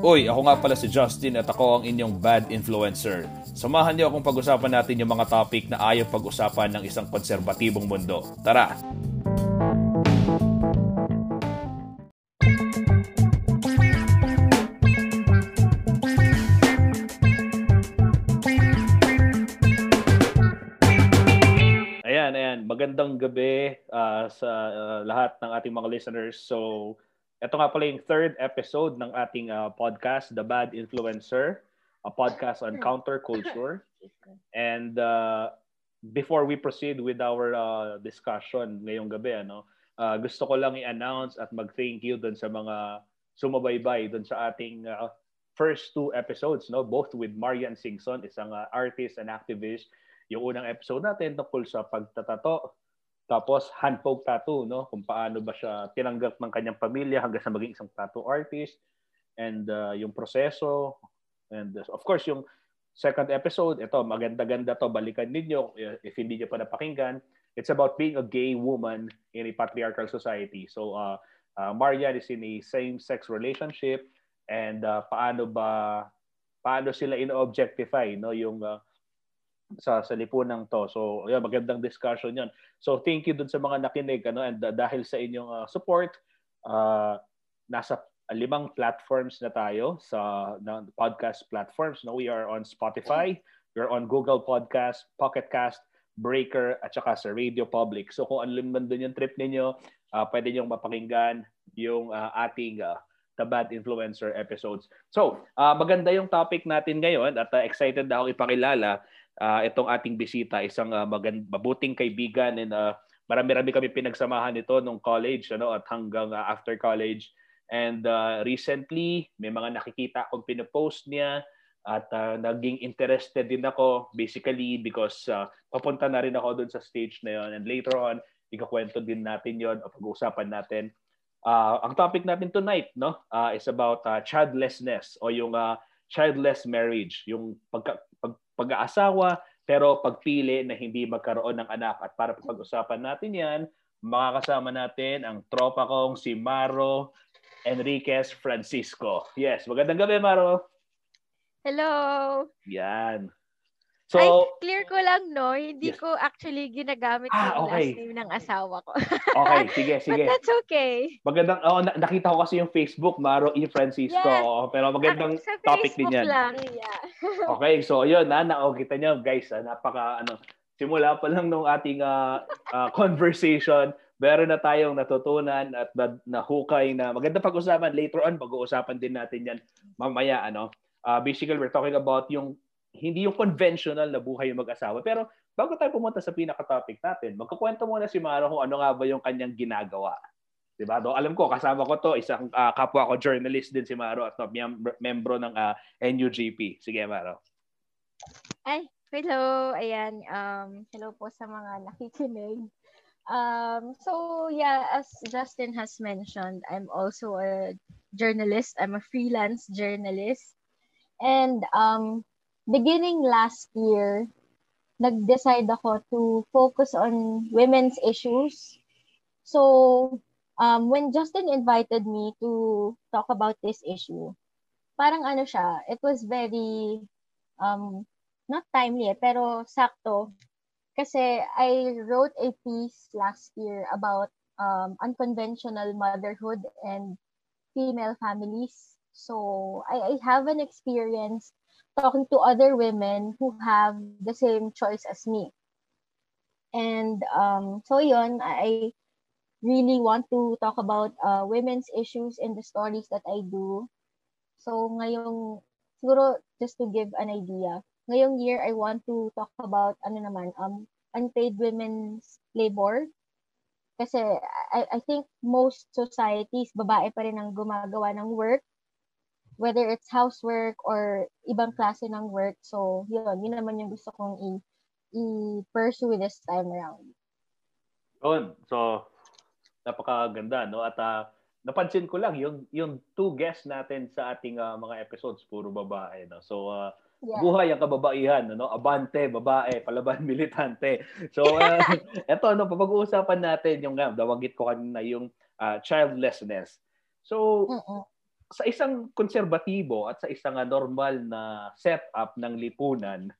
Uy, ako nga pala si Justin at ako ang inyong bad influencer. Samahan niyo akong pag-usapan natin yung mga topic na ayaw pag-usapan ng isang konserbatibong mundo. Tara! Ayan, ayan. Magandang gabi uh, sa uh, lahat ng ating mga listeners. So, ito nga pala yung third episode ng ating uh, podcast, The Bad Influencer, a podcast on counterculture. And uh, before we proceed with our uh, discussion ngayong gabi, ano, uh, gusto ko lang i-announce at mag-thank you dun sa mga sumabaybay dun sa ating uh, first two episodes, no? both with Marian Singson, isang uh, artist and activist. Yung unang episode natin tungkol sa pagtatato tapos hand poke tattoo, no? Kung paano ba siya tinanggap ng kanyang pamilya hanggang sa maging isang tattoo artist and uh, yung proseso and uh, of course yung second episode, ito maganda-ganda to, balikan ninyo if hindi niyo pa napakinggan. It's about being a gay woman in a patriarchal society. So uh, uh Marian is in a same-sex relationship and uh, paano ba paano sila in-objectify no yung uh, sa sa lipunan to. So, yeah, magandang discussion 'yon. So, thank you dun sa mga nakinig ano and uh, dahil sa inyong uh, support, uh, nasa limang platforms na tayo sa na, podcast platforms. No, we are on Spotify, we're on Google Podcast, Pocket Cast, Breaker at saka sa Radio Public. So kung ano man doon yung trip ninyo, uh, pwede niyo mapakinggan yung uh, ating uh, The Bad Influencer episodes. So, uh, maganda yung topic natin ngayon at uh, excited na ako ipakilala uh, itong ating bisita, isang uh, magand- mabuting kaibigan and uh, marami-rami kami pinagsamahan nito nung college ano at hanggang uh, after college. And uh, recently, may mga nakikita akong pinopost niya at uh, naging interested din ako basically because uh, papunta na rin ako doon sa stage na yon and later on ikakwento din natin yon o pag-uusapan natin uh, ang topic natin tonight no uh, is about uh, childlessness o yung uh, childless marriage yung pagka, pag, pag-aasawa pero pagpili na hindi magkaroon ng anak. At para pag-usapan natin yan, makakasama natin ang tropa kong si Maro Enriquez Francisco. Yes, magandang gabi Maro. Hello. Yan. So, Ay, clear ko lang, no? Hindi yes. ko actually ginagamit ah, yung okay. last name ng asawa ko. okay, sige, sige. But that's okay. Magandang, oh, nakita ko kasi yung Facebook, Maro E. Francisco. Yes. Oh, pero magandang ah, topic din yan. lang, yeah. okay, so yun, na, na oh, kita nyo, guys, ah, napaka, ano, simula pa lang nung ating uh, uh, conversation, meron na tayong natutunan at na, nahukay na maganda pag-usapan. Later on, pag-uusapan din natin yan mamaya, ano. Uh, basically, we're talking about yung hindi yung conventional na buhay yung mag-asawa. Pero bago tayo pumunta sa pinaka-topic natin, magkukwento muna si Maro kung ano nga ba yung kanyang ginagawa. Diba? Do, alam ko, kasama ko to, isang uh, kapwa ko journalist din si Maro at no, mem- membro ng uh, ah, NUGP. Sige, Maro. Ay, hello. Ayan, um, hello po sa mga nakikinig. Um, so, yeah, as Justin has mentioned, I'm also a journalist. I'm a freelance journalist. And um, beginning last year, nag-decide ako to focus on women's issues. So, um, when Justin invited me to talk about this issue, parang ano siya, it was very, um, not timely eh, pero sakto. Kasi I wrote a piece last year about um, unconventional motherhood and female families. So, I, I have an experience talking to other women who have the same choice as me. And um, so yon, I really want to talk about uh, women's issues in the stories that I do. So ngayong, siguro just to give an idea, ngayong year I want to talk about ano naman, um, unpaid women's labor. Kasi I, I think most societies, babae pa rin ang gumagawa ng work whether it's housework or ibang klase ng work. So, yun, yun naman yung gusto kong i- i-pursue this time around. Yun. So, napakaganda, no? At uh, napansin ko lang, yung, yung two guests natin sa ating uh, mga episodes, puro babae, no? So, uh, yeah. buhay ang kababaihan, no? Abante, babae, palaban, militante. So, uh, eto, no, papag-uusapan natin yung, uh, dawagit ko kanina, yung uh, childlessness. So, Uh-uh sa isang konserbatibo at sa isang uh, normal na setup ng lipunan,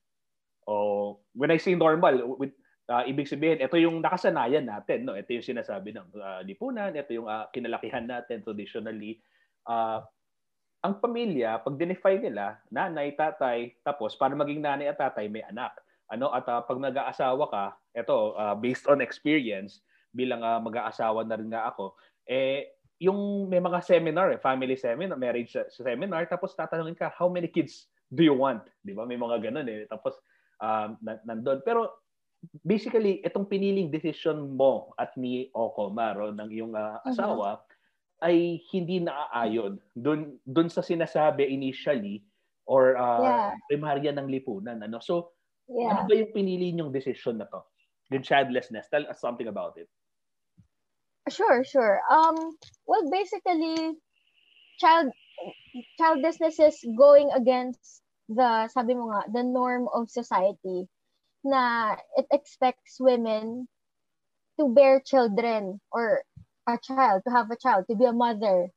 o oh, when I say normal, with, uh, ibig sabihin, ito yung nakasanayan natin. No? Ito yung sinasabi ng uh, lipunan, ito yung uh, kinalakihan natin traditionally. Uh, ang pamilya, pag dinefy nila, nanay, tatay, tapos para maging nanay at tatay, may anak. Ano at uh, pag nag-aasawa ka, ito uh, based on experience bilang uh, mag-aasawa na rin nga ako, eh yung may mga seminar, eh, family seminar, marriage seminar, tapos tatanungin ka, how many kids do you want? 'Di ba? May mga ganun eh. Tapos um, nandun. Pero basically, itong piniling decision mo at ni Oko Maro ng iyong uh, asawa, uh-huh ay hindi naaayon doon doon sa sinasabi initially or uh, yeah. primarya ng lipunan ano so yeah. ano ba yung pinili ninyong decision na to yung childlessness tell us something about it sure sure um well basically child childlessness is going against the sabi mo nga the norm of society na it expects women to bear children or a child, to have a child, to be a mother.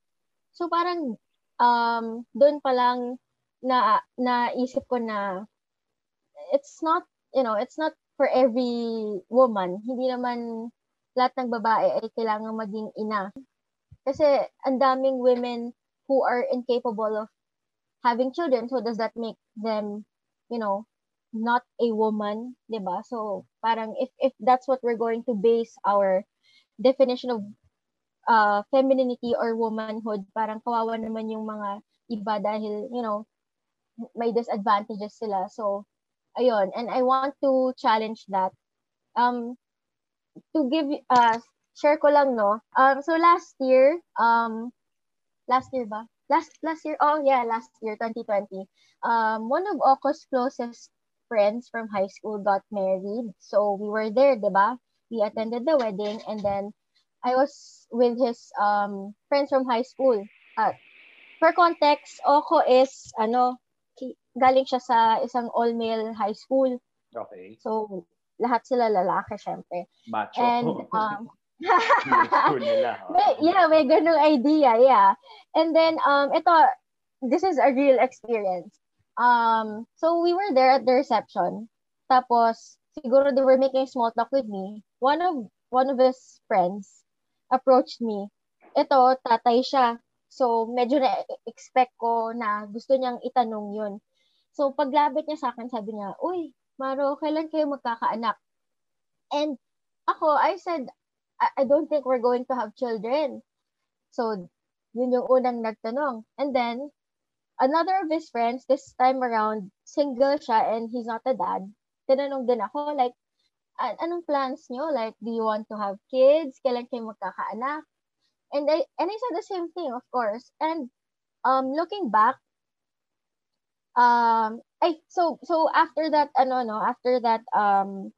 So parang um doon pa lang na naisip ko na it's not, you know, it's not for every woman. Hindi naman lahat ng babae ay kailangan maging ina. Kasi ang daming women who are incapable of having children. So does that make them, you know, not a woman, 'di ba? So parang if if that's what we're going to base our definition of uh, femininity or womanhood, parang kawawa naman yung mga iba dahil, you know, may disadvantages sila. So, ayun. And I want to challenge that. Um, to give, uh, share ko lang, no? Um, so last year, um, last year ba? Last, last year, oh yeah, last year, 2020. Um, one of Oko's closest friends from high school got married. So we were there, di ba? We attended the wedding and then I was with his um friends from high school. At for context, Oko is ano, galing siya sa isang all-male high school. Okay. So lahat sila lalaki syempre. Macho. And um nila. may, yeah, may ganung idea, yeah. And then um ito this is a real experience. Um so we were there at the reception. Tapos siguro they were making small talk with me. One of one of his friends approached me. Ito, tatay siya. So, medyo na-expect ko na gusto niyang itanong yun. So, paglabit niya sa akin, sabi niya, Uy, Maro, kailan kayo magkakaanak? And ako, I said, I, I don't think we're going to have children. So, yun yung unang nagtanong. And then, another of his friends, this time around, single siya and he's not a dad. Tinanong din ako, like, an- anong plans nyo? Like, do you want to have kids? Kailan kayo magkakaanak? And I, and I said the same thing, of course. And um, looking back, um, I, so, so after that, ano, no, after that um,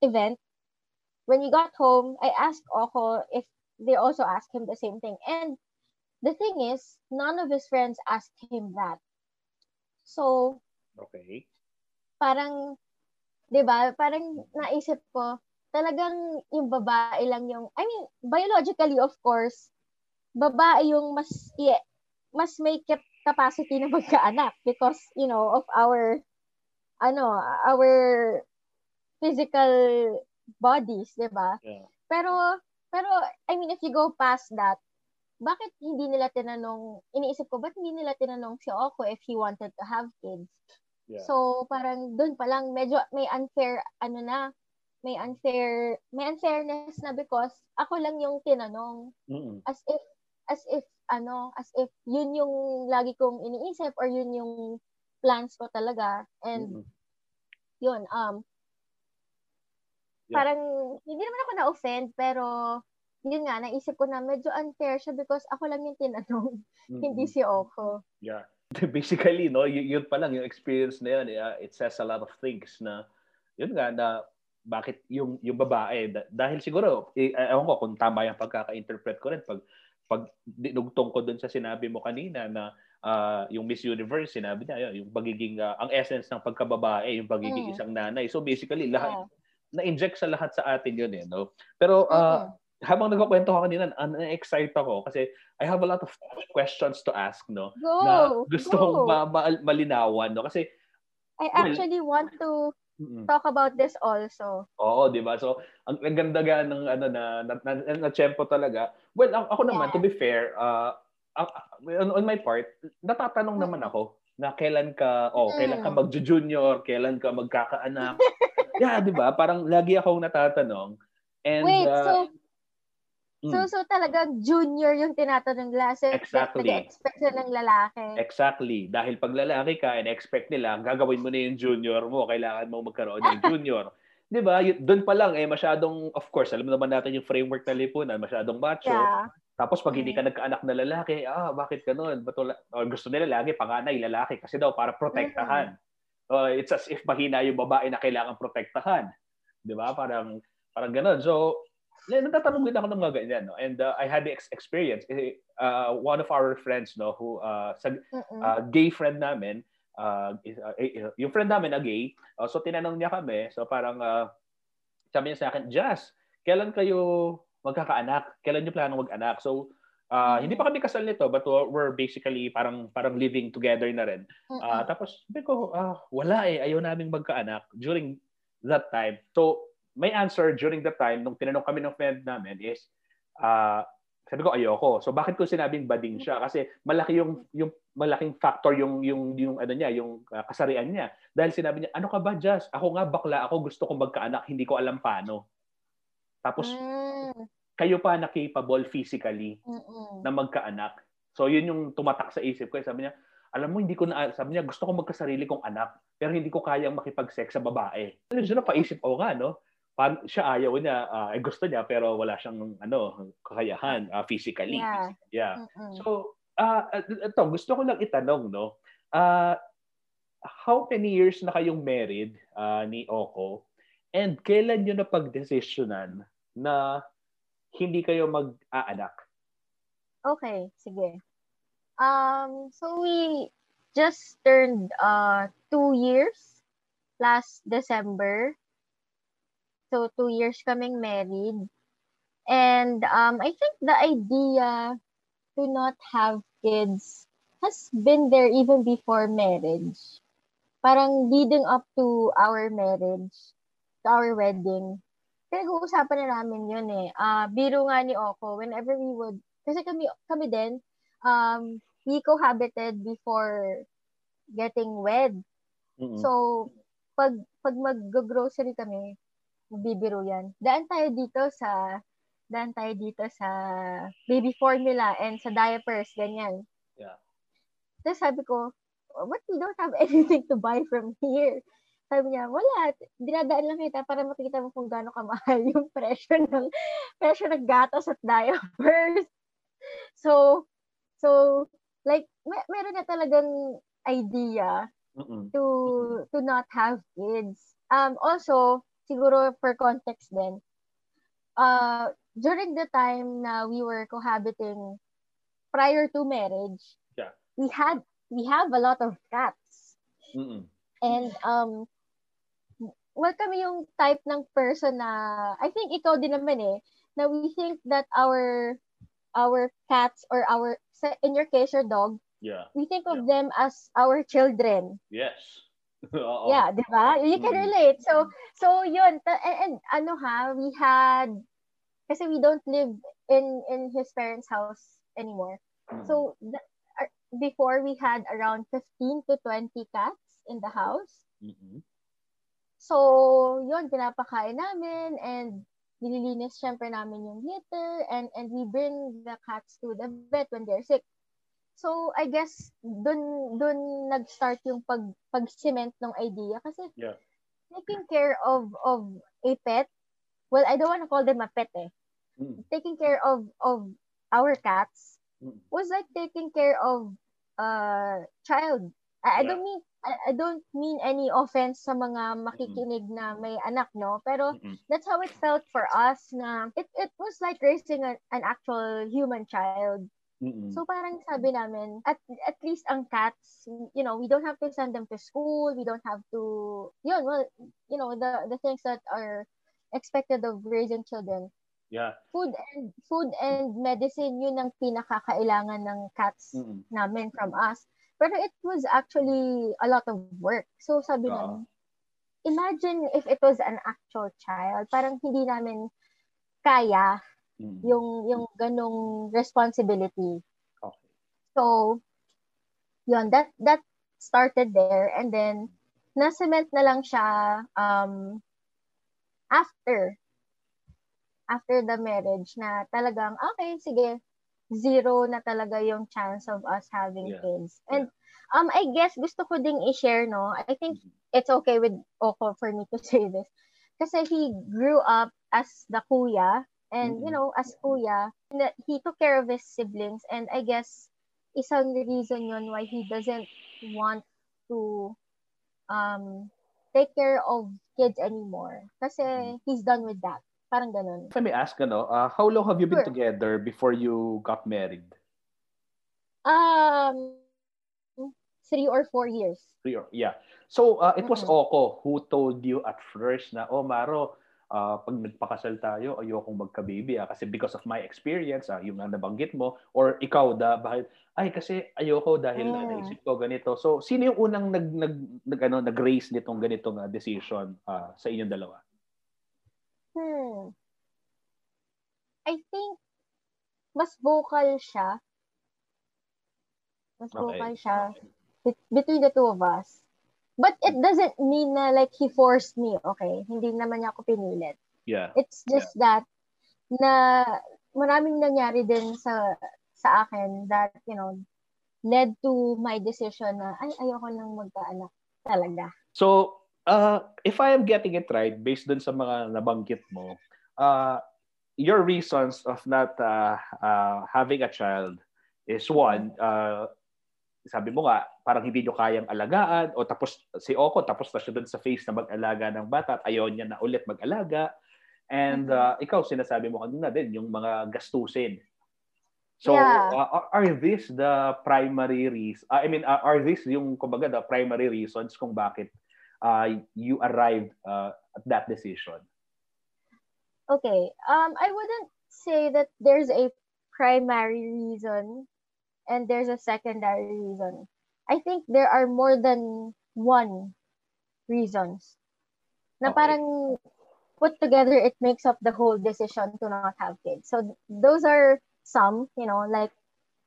event, when we got home, I asked Oko if they also asked him the same thing. And the thing is, none of his friends asked him that. So, okay. Parang 'di ba? Parang naisip ko, talagang yung babae lang yung I mean, biologically of course, babae yung mas yeah, mas may capacity na magkaanak because, you know, of our ano, our physical bodies, 'di ba? Yeah. Pero pero I mean if you go past that, bakit hindi nila tinanong, iniisip ko, ba't hindi nila tinanong si Oko if he wanted to have kids? Yeah. So parang doon pa lang medyo may unfair ano na, may unfair may unfairness na because ako lang yung tinanong. Mm-hmm. As if as if ano, as if yun yung lagi kong iniisip or yun yung plans ko talaga and mm-hmm. yun um yeah. parang hindi naman ako na-offend pero yun nga naisip ko na medyo unfair siya because ako lang yung tinanong mm-hmm. hindi si Oko. Yeah. basically, no, y- yun pa lang, yung experience na yun, it says a lot of things na, yun nga, na bakit yung yung babae dahil siguro eh, ewan ko kung tama yung pagkaka-interpret ko rin pag pag dinugtong ko doon sa sinabi mo kanina na uh, yung Miss Universe sinabi niya yun, yung pagiging uh, ang essence ng pagkababae yung pagiging mm. isang nanay so basically lahat yeah. na-inject sa lahat sa atin yun eh no pero uh, mm-hmm. habang nagkukwento ko kanina, na-excite ako kasi I have a lot of questions to ask, no? Go! Na gusto go. kong ma- ma- malinawan, no? Kasi, I actually want to mm, talk about this also. oo, di ba? So, ang, ang ganda ga ng ano na, na, na, na, na tempo talaga. Well, ako, ako naman, Yeah. to be fair, uh, on, on my part, natatanong naman ako na kailan ka, oh, kailan ka Mm. magjo-junior, kailan ka magkakaanak. yeah, di ba? Parang lagi akong natatanong. And, Wait, uh, so mm. so so talagang junior yung tinatanong nila. So, Exactly. Nag-expect sila ng lalaki. Exactly. Dahil pag lalaki ka and expect nila, gagawin mo na yung junior mo, kailangan mo magkaroon ng junior. 'Di ba? Y- Doon pa lang eh masyadong of course, alam naman natin yung framework ng lipunan, masyadong macho. Yeah. Tapos pag hindi ka nagkaanak na lalaki, ah, bakit ganun? Ba't wala? Or gusto nila lagi panganay lalaki kasi daw para protektahan. Uh, it's as if mahina yung babae na kailangan protektahan. 'Di ba? Parang parang ganun. So, natatanong din ako ng mga ganyan, no? And uh, I had the ex- experience. Uh, one of our friends, no, who uh, sa, uh, gay friend namin, uh, is- uh, eh, yung friend namin na gay, uh, so tinanong niya kami, so parang uh, sabi niya sa akin, Jazz, kailan kayo magkakaanak? Kailan niyo plano mag-anak? So, uh, hindi pa kami kasal nito, but we're, basically parang parang living together na rin. Ah, tapos sabi ko, ah, wala eh, ayaw naming magkaanak during that time. So, my answer during that time, nung tinanong kami ng friend namin is, ah, sabi ko ayoko. So bakit ko sinabing bading siya? Kasi malaki yung yung malaking factor yung yung yung ano niya, yung ah, kasarian niya. Dahil sinabi niya, "Ano ka ba, Jazz? Ako nga bakla, ako gusto kong magkaanak, hindi ko alam paano." Tapos Mm, kayo pa na capable physically mm-mm. na magkaanak. So yun yung tumatak sa isip ko. Sabi niya, alam mo, hindi ko na, sabi niya, gusto ko magkasarili kong anak, pero hindi ko kayang makipag-sex sa babae. Ano siya napaisip, o nga, no? Pan, siya ayaw niya, ah, eh, gusto niya, pero wala siyang, ano, kakayahan ah, physically. Yeah. Yeah. Mm-mm. So, ah, ito, gusto ko lang itanong, no? Ah, how many years na kayong married ah, ni Oko? And kailan nyo na pag-desisyonan na hindi kayo mag-aanak? Okay, sige. Um, so we just turned uh two years last December. So two years kaming married. And um I think the idea to not have kids has been there even before marriage. Parang leading up to our marriage, to our wedding. Pinag-uusapan na namin yun eh. Ah, biro nga ni Oko, whenever we would, kasi kami, kami din, um, we cohabited before getting wed. Mm-mm. So, pag, pag mag-grocery kami, bibiro yan. Daan tayo dito sa, daan tayo dito sa baby formula and sa diapers, ganyan. Yeah. Tapos sabi ko, what we don't have anything to buy from here. Sabi niya, wala. Dinadaan lang kita para makita mo kung gaano kamahal yung presyo ng presyo ng gatas at diapers. So, so, like, may, meron na talagang idea Mm-mm. to to not have kids. Um also siguro for context din. Uh during the time na we were cohabiting prior to marriage, Yeah. we had we have a lot of cats. Mm-mm. And um well kami yung type ng person na I think ikaw din naman eh na we think that our our cats or our in your case your dog Yeah. we think of them as our children Yes. Yeah, 'di ba? You can Mm. relate. So so 'yun and, and ano ha, we had kasi we don't live in in his parents' house anymore. Mm. So the, uh, before we had around 15 to 20 cats in the house. Mm-mm. So, 'yun pinapakain namin and nililinis syempre namin yung litter and and we bring the cats to the vet when they're sick. So, I guess dun dun nag-start yung pag pag-cement ng idea kasi Yeah. taking care of of a pet, well, I don't want to call them a pet eh. Mm. Taking care of of our cats Mm. was like taking care of a child. I, I Yeah. don't mean I, I don't mean any offense sa mga makikinig na may anak, no? Pero Mm-mm. that's how it felt for us na it, it was like raising a, an actual human child. Mm-mm. So parang sabi namin, at at least ang cats, you know, we don't have to send them to school, we don't have to, yun, well, you know, the the things that are expected of raising children. Yeah. Food and food and medicine yun ang pinakakailangan ng cats Mm-mm. namin from us. Pero it was actually a lot of work. So sabi Oo. namin, imagine if it was an actual child, parang hindi namin kaya Mm. yung yung ganong responsibility. Okay. So, yun, that, that started there. And then, na-cement na lang siya um, after after the marriage na talagang, okay, sige, zero na talaga yung chance of us having Yeah. kids. And um, I guess gusto ko ding i-share, no? I think it's okay with Oko for me to say this. Kasi he grew up as the kuya, and you Mhm. know, as kuya, he took care of his siblings, and I guess isang reason yun why he doesn't want to um take care of kids anymore. Kasi Mhm. he's done with that. Parang ganun. If I may ask, ano, uh, how long have you been Sure. together before you got married? Um, three or four years. Three or- Yeah. So, uh, it was Mm-mm. Oko who told you at first na, oh, Maro, uh, pag nagpakasal tayo, ayokong magka-baby. Ah, kasi because of my experience, ah, yung na nabanggit mo, or ikaw, da, bakit, ay, kasi ayoko dahil Mm. ah, naisip ko ganito. So, sino yung unang nag, nag, nag, ano, nag-raise nitong ganitong ah, decision ah, sa inyong dalawa? Hmm. I think mas vocal siya. Mas Okay. vocal siya bet- between the two of us. But it doesn't mean na like he forced me, okay? Hindi naman niya ako pinilit. Yeah. It's just that na maraming nangyari din sa sa akin that, you know, led to my decision na ay ayoko nang magkaanak talaga. So, uh, if I am getting it right, based dun sa mga nabanggit mo, uh, your reasons of not uh, uh, having a child is one, uh, sabi mo nga, parang hindi nyo kayang alagaan, o tapos si Oko, tapos na siya dun sa phase na mag-alaga ng bata at ayaw niya na ulit mag-alaga. And uh, ikaw, sinasabi mo kanina din, yung mga gastusin. So, Yeah. uh, are- these the primary reasons? I mean, uh, are these yung, kumbaga, the primary reasons kung bakit uh, you arrived uh, at that decision? Okay. Um, I wouldn't say that there's a primary reason and there's a secondary reason. I think there are more than one reasons. Na Okay. parang put together, it makes up the whole decision to not have kids. So those are some, you know, like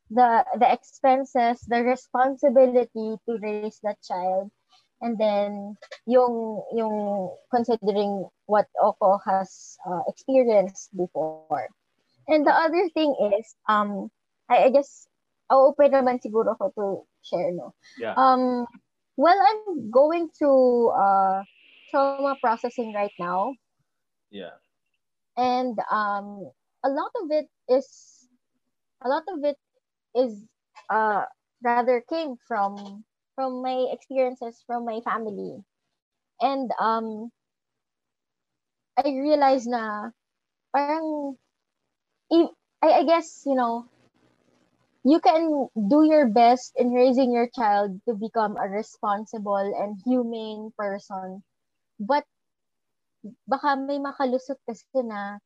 the the expenses, the responsibility to raise that child, and then yung yung considering what Oko has uh, experienced before. And the other thing is, um, I, I guess, open naman siguro ko to share, no? Yeah. Um, well, I'm going through uh, trauma processing right now, Yeah. and um, a lot of it is, a lot of it is, uh, rather came from from my experiences from my family, and um, I realized na parang if, I, I guess you know you can do your best in raising your child to become a responsible and humane person. But baka may makalusot kasi na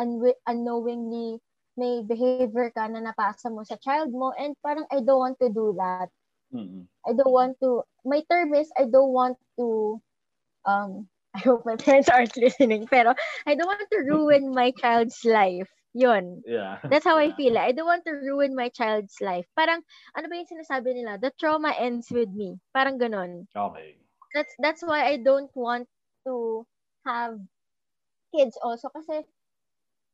unwi- unknowingly may behavior ka na napasa mo sa child mo and parang I don't want to do that. Mm-mm. I don't want to my term is I don't want to um I hope my parents aren't listening pero I don't want to ruin my child's life yun Yeah. That's how I Yeah. feel. I don't want to ruin my child's life. Parang, ano ba yung sinasabi nila? The trauma ends with me. Parang ganon. Okay. That's, that's why I don't want to have kids also. Kasi,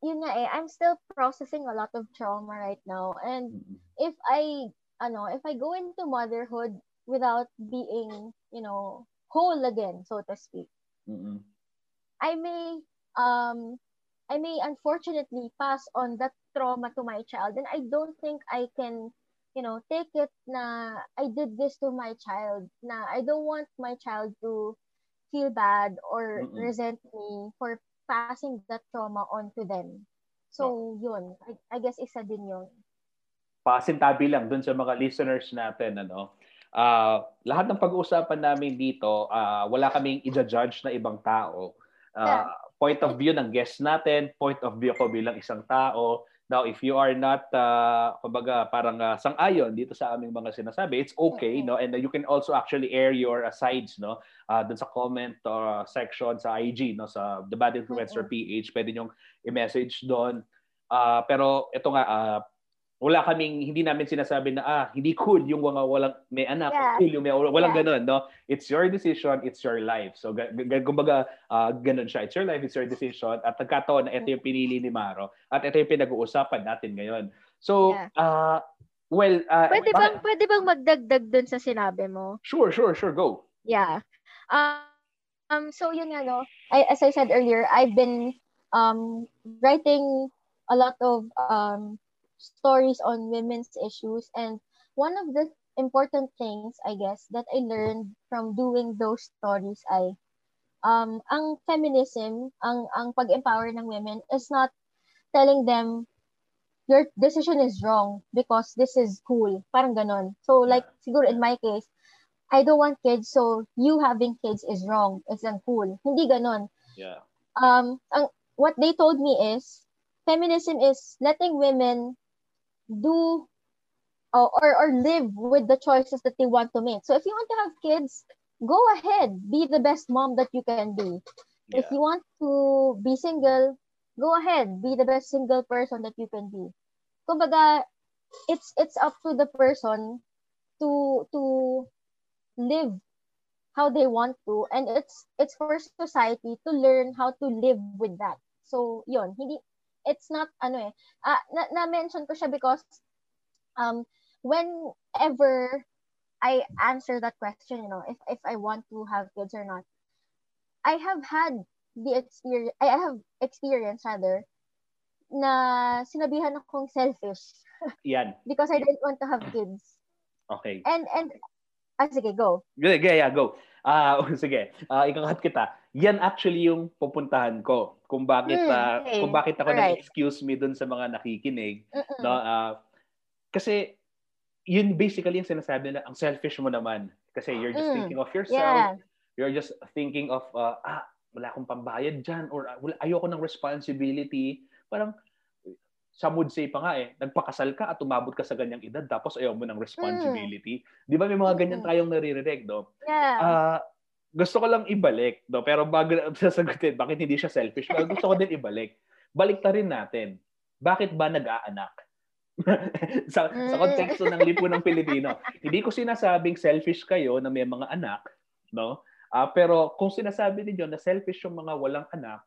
yun nga eh, I'm still processing a lot of trauma right now. And Mm-mm. if I, ano, if I go into motherhood without being, you know, whole again, so to speak, Mm-mm. I may um I may unfortunately pass on that trauma to my child and I don't think I can you know take it na I did this to my child na I don't want my child to feel bad or Mm-mm. resent me for passing that trauma on to them. So yun, I, I guess isa din yun. pasintabi lang dun sa mga listeners natin ano ah lahat ng pag-uusapan namin dito ah wala kaming i-judge na ibang tao Ah, point of view ng guest natin, point of view ko bilang isang tao. Now, if you are not, uh, kumbaga, parang uh, sang-ayon dito sa aming mga sinasabi, it's okay, no? And uh, you can also actually air your uh, sides, no? Uh, dun sa comment uh, section sa IG, no? Sa The Bad Influencer PH, pwede nyong i-message doon. Uh, pero ito nga, uh, wala kaming hindi namin sinasabi na ah hindi cool yung mga walang may anak yeah. cool yung may walang yeah. ganun no? It's your decision it's your life. So g- g- kumbaga uh, ganun siya. It's your life it's your decision. At nagkataon na ito yung pinili ni Maro. At ito yung pinag-uusapan natin ngayon. So yeah. uh, well uh, pwede bang uh, pwede bang magdagdag dun sa sinabi mo? Sure sure sure. Go. Yeah. Um, um so yun nga no? I, as I said earlier I've been um writing a lot of um stories on women's issues. And one of the important things, I guess, that I learned from doing those stories ay um, ang feminism, ang, ang pag-empower ng women is not telling them your decision is wrong because this is cool. Parang ganon. So like, siguro in my case, I don't want kids, so you having kids is wrong. It's uncool. Hindi ganon. Yeah. Um, ang, what they told me is, feminism is letting women do uh, or or live with the choices that they want to make. So if you want to have kids, go ahead, be the best mom that you can be. Yeah. If you want to be single, go ahead, be the best single person that you can be. Kumbaga, it's it's up to the person to to live how they want to and it's it's for society to learn how to live with that. So, yon, hindi it's not ano eh uh, na, na mention ko siya because um whenever I answer that question you know if if I want to have kids or not I have had the experience I have experience rather na sinabihan akong selfish yan. because I didn't want to have kids. Okay. And and ah sige go. Good, yeah, yeah go. Ah uh, sige. Uh, ikakat kita yan actually yung pupuntahan ko kung bakit mm, uh, okay. kung bakit ako right. nag-excuse me dun sa mga nakikinig Mm-mm. no uh, kasi yun basically yung sinasabi na ang selfish mo naman kasi you're just mm, thinking of yourself yeah. you're just thinking of uh, ah wala akong pambayad diyan or uh, wala, ayoko ng responsibility parang sa mood say pa nga eh, nagpakasal ka at umabot ka sa ganyang edad tapos ayaw mo ng responsibility. Mm. Di ba may mga ganyan tayong naririnig, no? Yeah. Uh, gusto ko lang ibalik, no? pero bago sasagutin, bakit hindi siya selfish, pero gusto ko din ibalik. Balik ta rin natin. Bakit ba nag-aanak? sa, sa konteksto ng lipunang Pilipino. Hindi ko sinasabing selfish kayo na may mga anak, no? Uh, pero kung sinasabi niyo na selfish yung mga walang anak,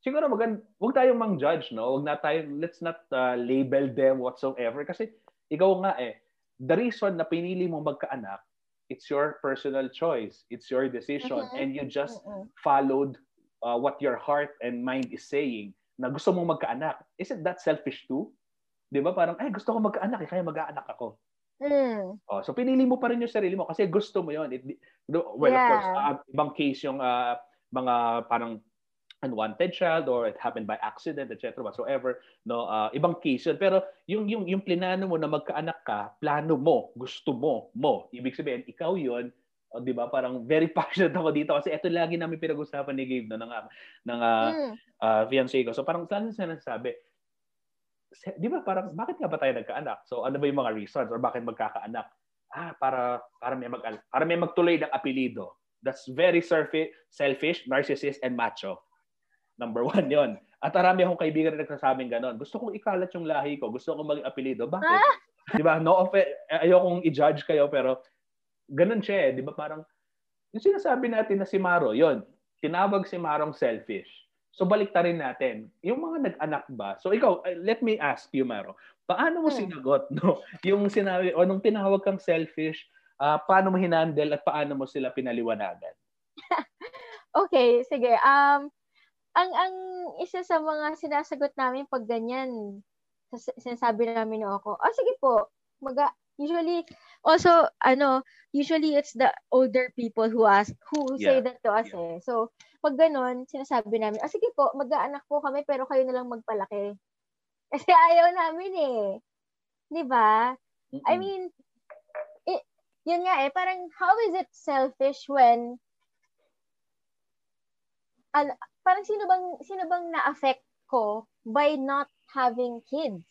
siguro magan wag tayong mang-judge, no? Wag na tayong let's not uh, label them whatsoever kasi ikaw nga eh the reason na pinili mo magkaanak it's your personal choice. It's your decision. Mm-hmm. And you just mm-hmm. followed uh, what your heart and mind is saying na gusto mong magkaanak. Isn't that selfish too? Di ba? Parang, ay, gusto ko magkaanak, eh, kaya mag-aanak ako. Mm. Oh, so pinili mo pa rin yung sarili mo kasi gusto mo yon. It, well, yeah. of course, uh, ibang case yung uh, mga parang unwanted child or it happened by accident, etc. whatsoever, no, uh, ibang case yun. Pero yung, yung, yung plinano mo na magkaanak ka, plano mo, gusto mo, mo. Ibig sabihin, ikaw yun, oh, di ba? Parang very passionate ako dito kasi ito lagi namin pinag-usapan ni Gabe no, ng, ng uh, mm. uh, fiancé ko. So parang saan siya nasabi, di ba parang bakit nga ba tayo nagkaanak? So ano ba yung mga reasons or bakit magkakaanak? Ah, para para may mag para may magtuloy ng apelyido. That's very selfish, narcissist, and macho. Number one yon. At marami akong kaibigan na nagsasabing ganon. Gusto kong ikalat yung lahi ko. Gusto kong maging apelido. Bakit? Ah! Di ba? No offense. Ayokong i-judge kayo pero ganon siya eh. Di ba? Parang yung sinasabi natin na si Maro, yon tinawag si Marong selfish. So balik ta rin natin. Yung mga nag-anak ba? So ikaw, uh, let me ask you, Maro. Paano mo hmm. sinagot no? yung sinabi o nung tinawag kang selfish, uh, paano mo hinandle at paano mo sila pinaliwanagan? okay, sige. Um ang ang isa sa mga sinasagot namin pag ganyan, sinasabi namin no ako, oh sige po, maga usually also ano, usually it's the older people who ask who yeah. say that to us yeah. eh. So, pag ganun, sinasabi namin, ah sige po, mag-aanak po kami pero kayo na lang magpalaki. Kasi ayaw namin eh. 'Di ba? I mean, it, yun nga eh, parang how is it selfish when al- parang sino bang sino bang na-affect ko by not having kids?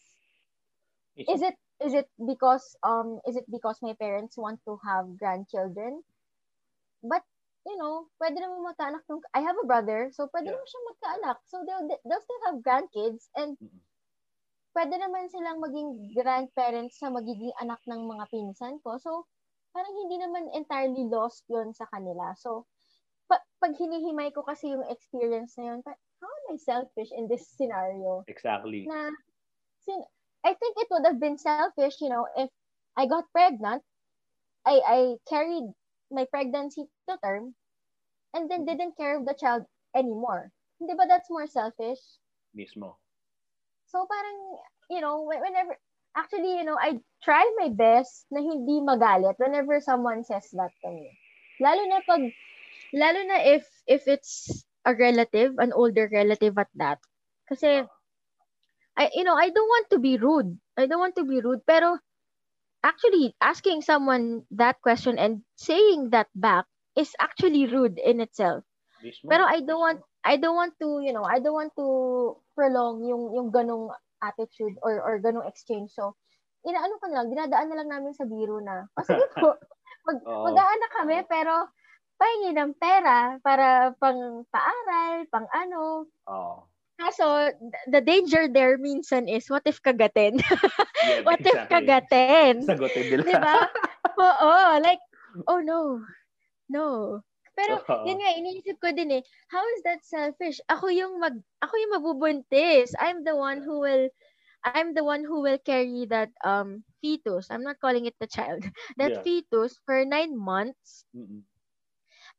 Is it is it because um is it because my parents want to have grandchildren? But you know, pwede naman magkaanak ng I have a brother, so pwede yeah. naman siya magkaanak. So they'll they'll still have grandkids and mm-hmm. pwede naman silang maging grandparents sa magiging anak ng mga pinsan ko. So parang hindi naman entirely lost 'yon sa kanila. So pa- pag hinihimay ko kasi yung experience na yun, how am I selfish in this scenario? Exactly. Na, sin- I think it would have been selfish, you know, if I got pregnant, I I carried my pregnancy to term, and then didn't care of the child anymore. Hindi ba that's more selfish? Mismo. So parang, you know, whenever, actually, you know, I try my best na hindi magalit whenever someone says that to me. Lalo na pag, lalo na if, if it's a relative, an older relative at that. Kasi, I, you know, I don't want to be rude. I don't want to be rude, pero actually asking someone that question and saying that back is actually rude in itself. Pero I don't want I don't want to, you know, I don't want to prolong yung yung ganong attitude or or ganong exchange. So, inaano ko na lang, dinadaan na lang namin sa biro na. O sige po, mag, oh. mag-aanak kami pero pahingi ng pera para pang paaral, pang ano. Oh. Kaso, the danger there minsan is, what if kagatin? Yeah, what exactly. if kagatin? Sagutin nila. Diba? Oo, like, oh no, no. Pero, uh-huh. yun nga, iniisip ko din eh, how is that selfish? Ako yung mag, ako yung mabubuntis. I'm the one who will, I'm the one who will carry that um fetus. I'm not calling it the child. That yeah. fetus for nine months. Mm-mm.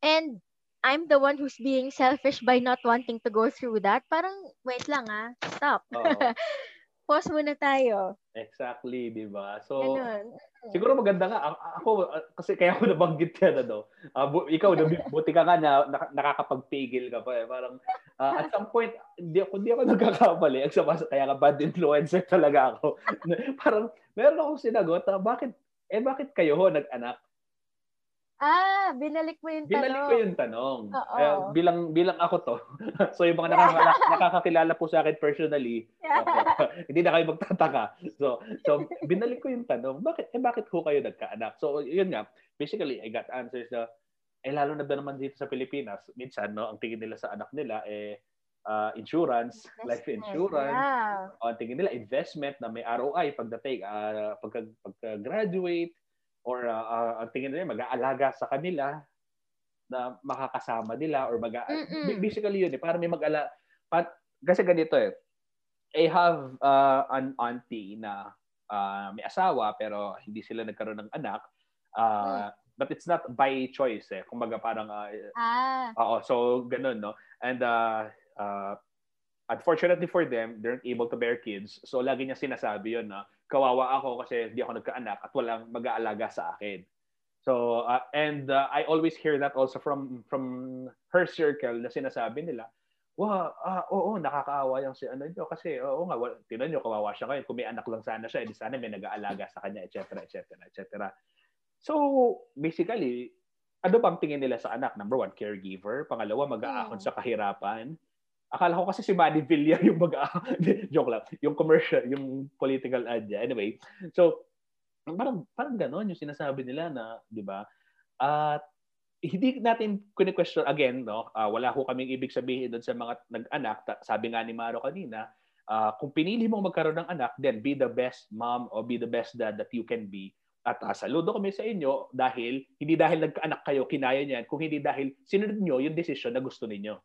And I'm the one who's being selfish by not wanting to go through that. Parang, wait lang ah, stop. Pause muna tayo. Exactly, di ba? So, Ganun. siguro maganda nga. Ako, kasi kaya ako nabanggit ka na, no? Uh, bu- ikaw, buti ka nga na, nakakapagpigil ka pa. Eh. Parang, uh, at some point, hindi ako, hindi ako nagkakamali. Sama, kaya ka bad influencer talaga ako. Parang, meron akong sinagot, uh, bakit, eh bakit kayo ho nag-anak? Ah, binalik mo yung tanong. Binalik ko yung tanong. Eh, bilang bilang ako to. so yung mga nakakilala, nakakakilala po sa akin personally, okay, hindi na kayo magtataka. So so binalik ko yung tanong, bakit eh bakit ho kayo nagkaanak? So yun nga, basically I got answers na eh lalo na ba naman dito sa Pilipinas, minsan no, ang tingin nila sa anak nila eh uh, insurance, investment, life insurance. Yeah. O, ang tingin nila investment na may ROI pagdating uh, pagka, pagka-graduate or uh, uh, ang tingin nila mag-aalaga sa kanila na makakasama nila or mag basically yun eh para may mag-ala pat, kasi ganito eh I have uh, an auntie na uh, may asawa pero hindi sila nagkaroon ng anak uh, mm. but it's not by choice eh. Kumbaga parang uh, ah. oo so ganun no? And uh, uh, unfortunately for them they aren't able to bear kids. So lagi niya sinasabi yun na kawawa ako kasi hindi ako nagkaanak at walang mag-aalaga sa akin. So uh, and uh, I always hear that also from from her circle na sinasabi nila, "Wow, ah, oo, nakakaawa yung si ano nyo kasi oo nga, well, tinan niyo kawawa siya ngayon. Kung may anak lang sana siya, edi sana may nag-aalaga sa kanya, etc., etc., etc." So, basically, ano bang tingin nila sa anak? Number one, caregiver. Pangalawa, mag-aahon mm. sa kahirapan. Akala ko kasi si Manny Villa yung mag joke lang, yung commercial, yung political ad niya. Anyway, so parang parang gano'n yung sinasabi nila na, 'di ba? At hindi natin kuni-question again, no? Uh, wala ko kaming ibig sabihin doon sa mga nag-anak. Sabi nga ni Maro kanina, uh, kung pinili mong magkaroon ng anak, then be the best mom or be the best dad that you can be. At uh, saludo kami sa inyo dahil hindi dahil nagkaanak kayo kinaya niyan, kung hindi dahil sinunod niyo yung decision na gusto ninyo.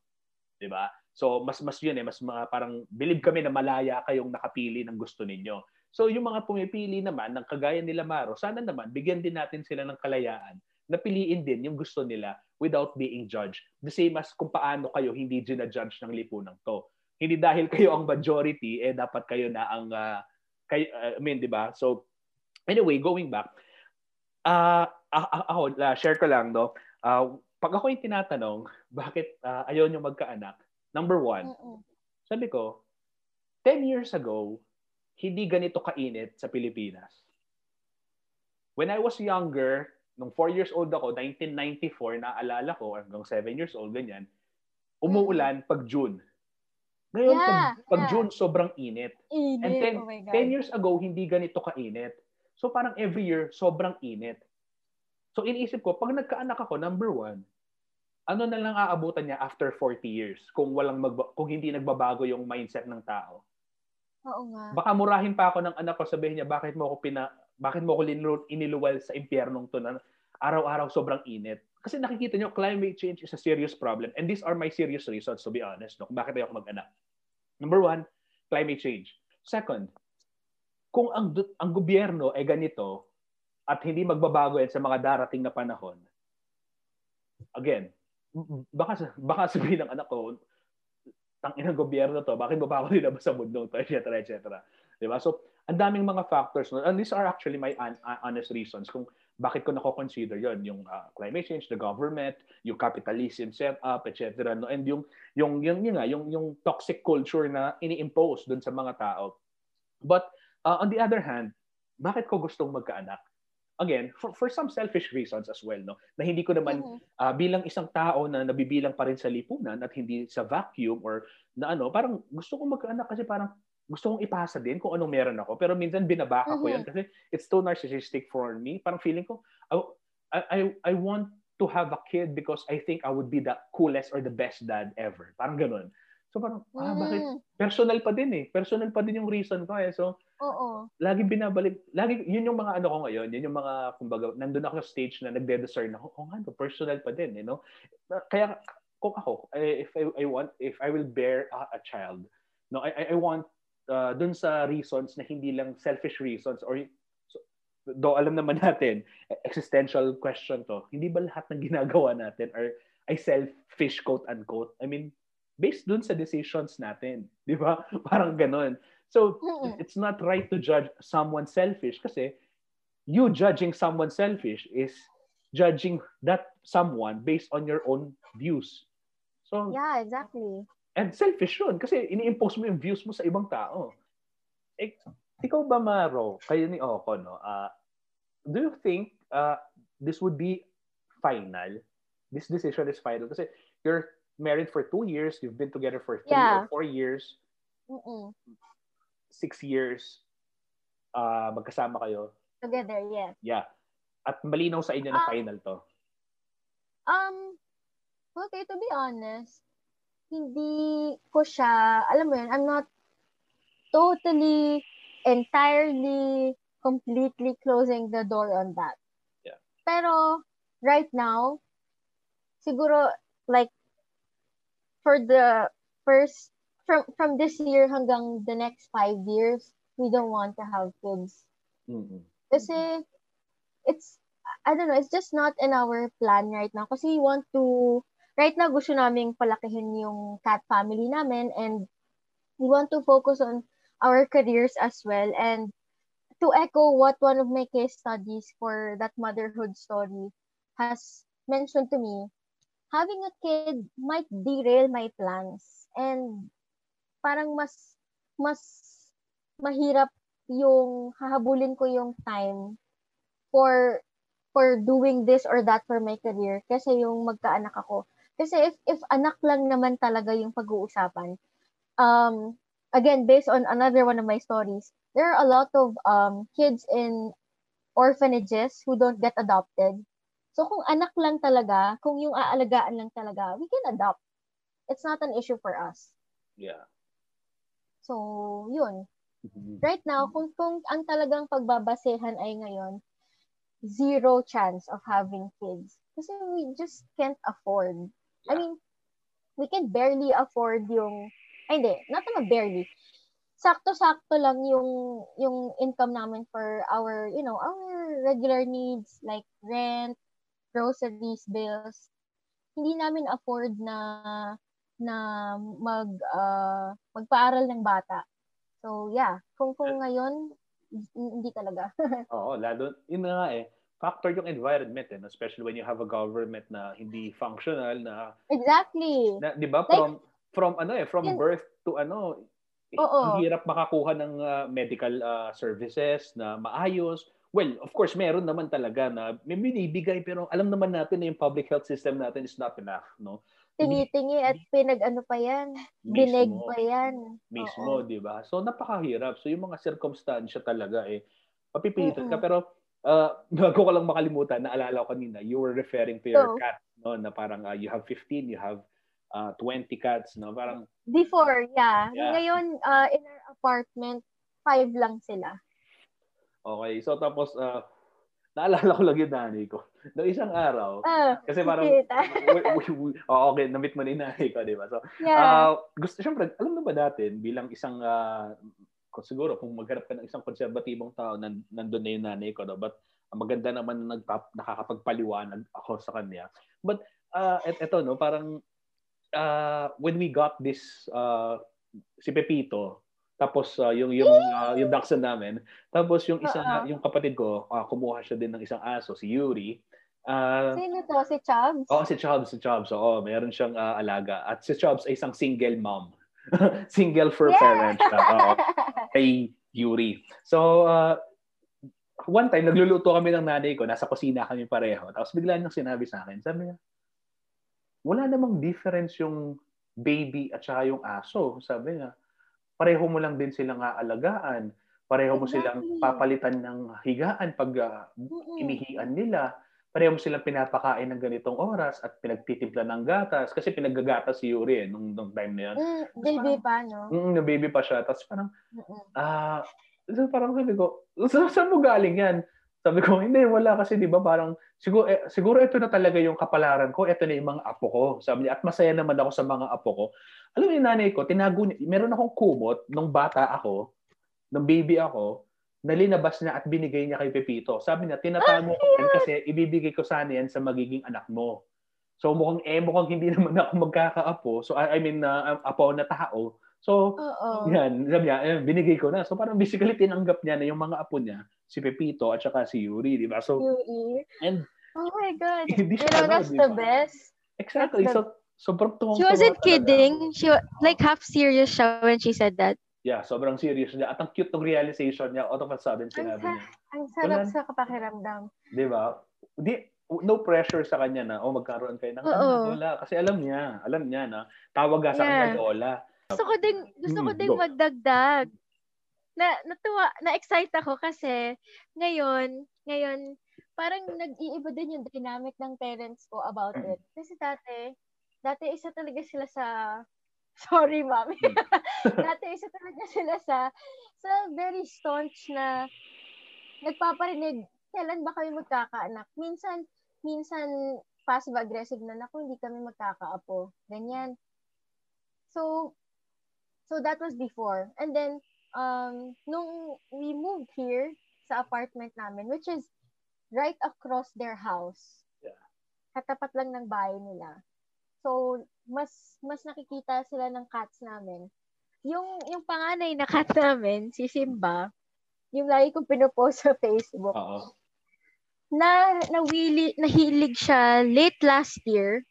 'Di ba? So mas mas yun eh, mas mga parang believe kami na malaya kayong nakapili ng gusto ninyo. So yung mga pumipili naman ng kagaya nila Maro, sana naman bigyan din natin sila ng kalayaan na piliin din yung gusto nila without being judged. The same as kung paano kayo hindi ginajudge ng lipunang to. Hindi dahil kayo ang majority, eh dapat kayo na ang, uh, kayo, uh, I mean, di ba? So, anyway, going back, uh, ako, uh, share ko lang, no? Uh, pag ako yung tinatanong, bakit uh, ayaw nyo magkaanak, Number one, Mm-mm. sabi ko, 10 years ago, hindi ganito kainit sa Pilipinas. When I was younger, nung 4 years old ako, 1994, naalala ko, hanggang 7 years old, ganyan, umuulan pag June. Ngayon, Yeah, pag, pag yeah. June, sobrang init. Init. And then, oh my God. 10 years ago, hindi ganito kainit. So parang every year, sobrang init. So iniisip ko, pag nagkaanak ako, number one, ano na lang aabutan niya after 40 years kung walang magba- kung hindi nagbabago yung mindset ng tao. Oo nga. Baka murahin pa ako ng anak ko, sabihin niya, bakit mo ako pina, bakit mo ako linlu- iniluwal sa impyernong to na araw-araw sobrang init. Kasi nakikita niyo, climate change is a serious problem. And these are my serious reasons, to be honest, no, kung bakit ayoko mag-anak. Number one, climate change. Second, kung ang, ang gobyerno ay ganito at hindi magbabago yan sa mga darating na panahon, again, baka, baka sabihin ng anak ko, tang inang gobyerno to, bakit pa ako nilabas sa mundo to, etc., etc. Diba? So, ang daming mga factors. No? And these are actually my honest reasons kung bakit ko nako-consider yon yung uh, climate change, the government, yung capitalism setup, etc. No? And yung, yung, yung, yung, nga, yung, yung toxic culture na ini-impose dun sa mga tao. But uh, on the other hand, bakit ko gustong magkaanak? Again, for, for some selfish reasons as well, no? Na hindi ko naman Mhm. ah, bilang isang tao na nabibilang pa rin sa lipunan at hindi sa vacuum or na ano, parang gusto kong magkaanak kasi parang gusto kong ipasa din kung anong meron ako. Pero minsan binabaka ko yan kasi it's too narcissistic for me. Parang feeling ko, I, I, I want to have a kid because I think I would be the coolest or the best dad ever. Parang ganun. So parang, ah, bakit? Mm, Personal pa din eh. Personal pa din yung reason ko eh. So, Oo. lagi binabalik, lagi, yun yung mga ano ko ngayon, yun yung mga, kumbaga, nandun ako sa stage na nagde-discern ako, oh nga, personal pa din, you know? Kaya, kung ako, eh, if I, I want, if I will bear a, a child, no, I, I- want, uh, dun sa reasons na hindi lang selfish reasons or do alam naman natin, existential question to, hindi ba lahat ng ginagawa natin are ay selfish quote unquote? I mean, based dun sa decisions natin, di ba? Parang ganun. So, Mm-mm. it's not right to judge someone selfish kasi you judging someone selfish is judging that someone based on your own views. So, Yeah, exactly. and selfish yun kasi ini-impose mo yung views mo sa ibang tao. Eh, ikaw ba, Maro, kayo ni Oko, no? Uh, do you think uh, this would be final? This decision is final? Kasi you're married for two years, you've been together for three or Yeah. four years, Mm-mm. Six years, uh, magkasama kayo. Together, yes. Yeah. At malinaw sa inyo na Ah. final to. Um, okay, to be honest, hindi ko siya, alam mo yun, I'm not totally, entirely, completely closing the door on that. Yeah. Pero, right now, siguro, like, for the first, from, from this year hanggang the next five years, we don't want to have kids. Mm-mm. Kasi, it's, I don't know, it's just not in our plan right now. Kasi we want to, right now, gusto naming palakihin yung cat family namin and we want to focus on our careers as well. And to echo what one of my case studies for that motherhood story has mentioned to me, having a kid might derail my plans. And parang mas, mas mahirap yung hahabulin ko yung time for for doing this or that for my career kasi yung magkaanak ako. Kasi if if anak lang naman talaga yung pag-uusapan, um again based on another one of my stories, there are a lot of um kids in orphanages who don't get adopted. So kung anak lang talaga, kung yung aalagaan lang talaga, we can adopt. It's not an issue for us. Yeah. So, yun. Mhm. right now, kung, kung ang talagang pagbabasehan ay ngayon, zero chance of having kids. Kasi we just can't afford. I Yeah. mean, we can barely afford yung, ay hindi, not naman barely. Sakto-sakto lang yung yung income namin for our, you know, our regular needs like rent, groceries, bills. Hindi namin afford na na mag uh, magpaaral ng bata. So, yeah. Kung kung ngayon, hindi talaga. Oo, lalo, yun na nga eh. Factor yung environment eh, especially when you have a government na hindi functional na, exactly. na 'di ba Like- from from ano eh from Yun- birth to ano eh, Oo. hirap makakuha ng uh, medical uh, services na maayos. Well, of course, meron naman talaga na may binibigay pero alam naman natin na yung public health system natin is not enough, no? Tingi-tingi at pinag-ano pa yan. Bineg pa yan. Mismo, di ba? So, napakahirap. So, yung mga circumstansya talaga eh, papipilitan ka. Pero, uh, bago ko lang makalimutan, naalala ko kanina, you were referring to your so, cat, no? Na parang uh, you have 15, you have uh, 20 cats, no? Parang... Before, yeah. yeah. Ngayon, uh, in our apartment, five lang sila. Okay. So, tapos, uh, naalala ko lang yung nanay ko. Noong isang araw, uh, kasi parang, oh, okay, namit mo na yung nanay ko, di ba? So, yeah. uh, gusto, syempre, alam na ba natin, bilang isang, uh, siguro, kung magharap ka ng isang konserbatibong tao, nan, nandun na yung nanay ko, no? but uh, maganda naman nagpap, nakakapagpaliwanag ako sa kanya. But, uh, et, eto, no, parang, uh, when we got this, uh, si Pepito, tapos uh, yung yung uh, yung dachshund namin. Tapos yung isa uh-huh. yung kapatid ko, uh, kumuha siya din ng isang aso, si Yuri. Uh, Sino to? Si Chubbs? Oo, oh, si Chubbs, si Chubbs. Oo, meron siyang uh, alaga. At si Chubbs ay isang single mom. single for yeah! parent. Oo. Kay Yuri. So, uh, one time, nagluluto kami ng nanay ko. Nasa kusina kami pareho. Tapos bigla niyang sinabi sa akin, sabi niya, wala namang difference yung baby at saka yung aso. Sabi niya, pareho mo lang din silang aalagaan. Pareho mo silang papalitan ng higaan pag uh, inihian nila. Pareho mo silang pinapakain ng ganitong oras at pinagtitimpla ng gatas. Kasi pinaggagatas si Yuri eh, nung, nung time na yan. Mm, baby parang, pa, no? Mm, baby pa siya. Tapos parang, ah, uh, parang sabi ko, saan mo galing yan? Sabi ko, hindi, wala kasi 'di ba parang siguro eh, siguro ito na talaga yung kapalaran ko, ito na yung mga apo ko. Sabi niya, at masaya naman ako sa mga apo ko. Alam yung nanay ko, tinago niya, meron akong kumot nung bata ako, nung baby ako, nalinabas niya at binigay niya kay Pepito. Sabi niya, tinatago ko yan kasi ibibigay ko sana yan sa magiging anak mo. So mukhang eh, mukhang hindi naman ako magkakaapo. So I, I mean, uh, apo na tao. So, Uh-oh. yan, sabi niya, eh, binigay ko na. So parang basically tinanggap niya na yung mga apo niya si Pepito at saka si Yuri, di ba? So, Yuri. And, oh my God. you know, that's the best. Exactly. That's so, sobrang tuwang She wasn't kidding. She like half serious siya when she said that. Yeah, sobrang serious niya. At ang cute ng realization niya, out of a sudden, sinabi niya. Ang sarap Wala, sa kapakiramdam. Di ba? Di, no pressure sa kanya na, oh, magkaroon kayo ng anak. Wala. Kasi alam niya, alam niya na, tawag sa yeah. kanya Lola. Gusto ko ding, gusto ko hmm, ding magdagdag na natuwa, na-excite ako kasi ngayon, ngayon, parang nag-iiba din yung dynamic ng parents ko about it. Kasi dati, dati isa talaga sila sa, sorry mami, dati isa talaga sila sa, sa very staunch na nagpaparinig, kailan ba kami magkakaanak? Minsan, minsan, passive-aggressive na, naku, hindi kami magkakaapo. Ganyan. So, so that was before. And then, um, nung we moved here sa apartment namin, which is right across their house. Yeah. Katapat lang ng bahay nila. So, mas mas nakikita sila ng cats namin. Yung yung panganay na cat namin, si Simba, yung lagi kong pinopost sa Facebook. Oo. Na nawili nahilig siya late last year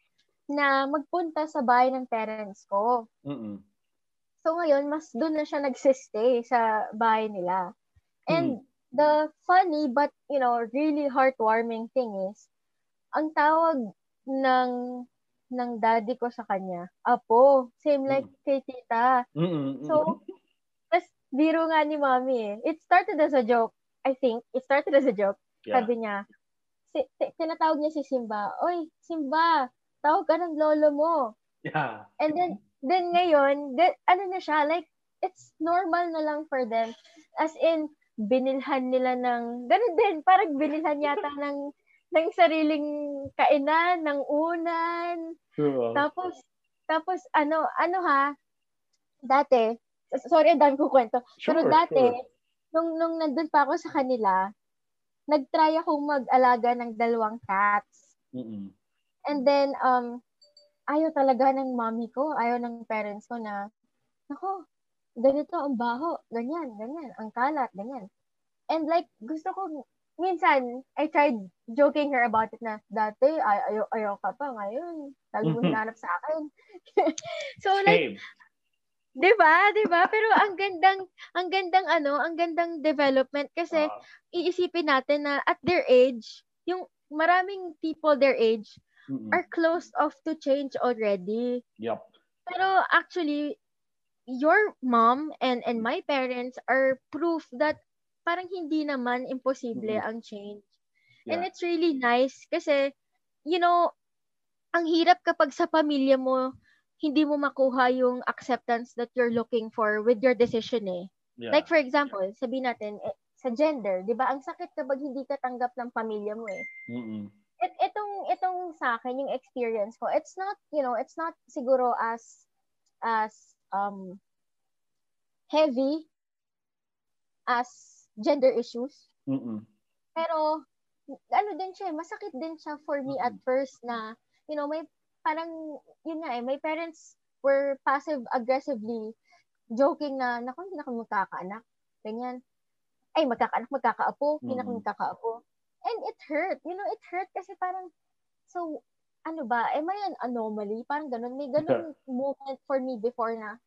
na magpunta sa bahay ng parents ko. Mm So ngayon, mas doon na siya nagsistay sa bahay nila. And hmm. the funny but, you know, really heartwarming thing is, ang tawag ng ng daddy ko sa kanya, apo. Same like mm. kay tita. Mm-mm. So, tas biro nga ni mami eh. It started as a joke. I think. It started as a joke. Yeah. Sabi niya, si, tinatawag niya si Simba, Oy, Simba, tawag ka ng lolo mo. Yeah. And then, then ngayon, then, ano na siya, like, it's normal na lang for them. As in, binilhan nila ng, ganun din, parang binilhan yata ng, ng sariling kainan, ng unan. Sure. Tapos, tapos, ano, ano ha, dati, sorry, ang dami ko kwento. Sure, pero dati, sure. nung, nung nandun pa ako sa kanila, nag-try akong mag-alaga ng dalawang cats. Mm-mm. And then, um, ayaw talaga ng mommy ko, ayaw ng parents ko na, nako, ganito ang baho, ganyan, ganyan, ang kalat, ganyan. And like, gusto ko, minsan, I tried joking her about it na, dati, ay, ayaw, ayaw ka pa, ngayon, lagi mo hinanap sa akin. so like, Di ba? Di ba? Pero ang gandang ang gandang ano, ang gandang development kasi uh, iisipin natin na at their age, yung maraming people their age Mm-mm. are closed off to change already. Yup. Pero actually, your mom and and my parents are proof that parang hindi naman imposible Mhm. ang change. And Yeah. it's really nice kasi, you know, ang hirap kapag sa pamilya mo, hindi mo makuha yung acceptance that you're looking for with your decision eh. Yeah. Like for example, sabihin natin, eh, sa gender, di ba? Ang sakit kapag hindi ka tanggap ng pamilya mo eh. Mm-mm. It, itong itong sa akin yung experience ko it's not you know it's not siguro as as um heavy as gender issues. Mm-mm. pero ano din siya eh, masakit din siya for me at first na you know may parang yun nga eh my parents were passive aggressively joking na naku hindi na kami magkakaanak. Ganyan. Ay magkakaanak magkakaapo. Hindi na kami magkakaapo and it hurt. You know it hurt kasi parang so ano ba? Am I an anomaly? Parang ganun. May ganun moment for me before na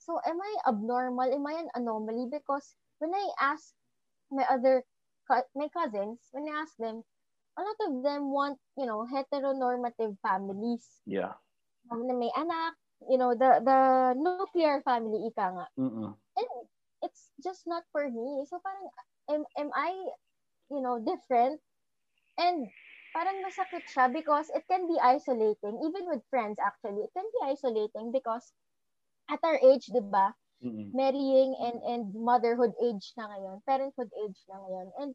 so am I abnormal? Am I an anomaly? Because when I ask my other my cousins when I ask them a lot of them want you know heteronormative families. Yeah. um, na may anak you know the the nuclear family ika nga. Mm-mm. and it's just not for me. So parang am am I you know different? And parang masakit siya because it can be isolating even with friends actually. It can be isolating because at our age, 'di ba? Mm-mm. Marrying and and motherhood age na ngayon, parenthood age na ngayon. And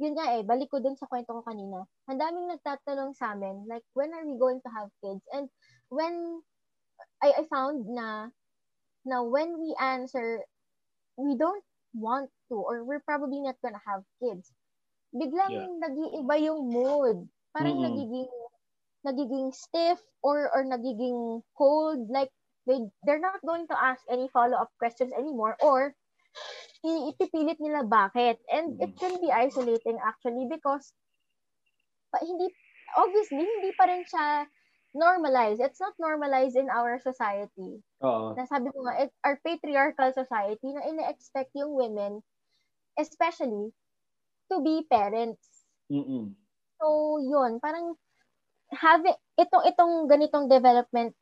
yun nga eh, balik ko dun sa kwento ko kanina. Ang daming nagtatanong sa amin, like, when are we going to have kids? And when I, I found na na when we answer we don't want to or we're probably not gonna have kids biglang Yeah. nag-iiba yung mood parang Mm-mm. nagiging nagiging stiff or or nagiging cold like they they're not going to ask any follow-up questions anymore or ipipilit nila bakit and it can be isolating actually because pa, hindi obviously hindi pa rin siya normalized it's not normalized in our society Oo. nasabi ko nga, it, our patriarchal society na ina-expect yung women, especially, to be parents. Mm-mm. So, yun, parang having, itong, itong ganitong development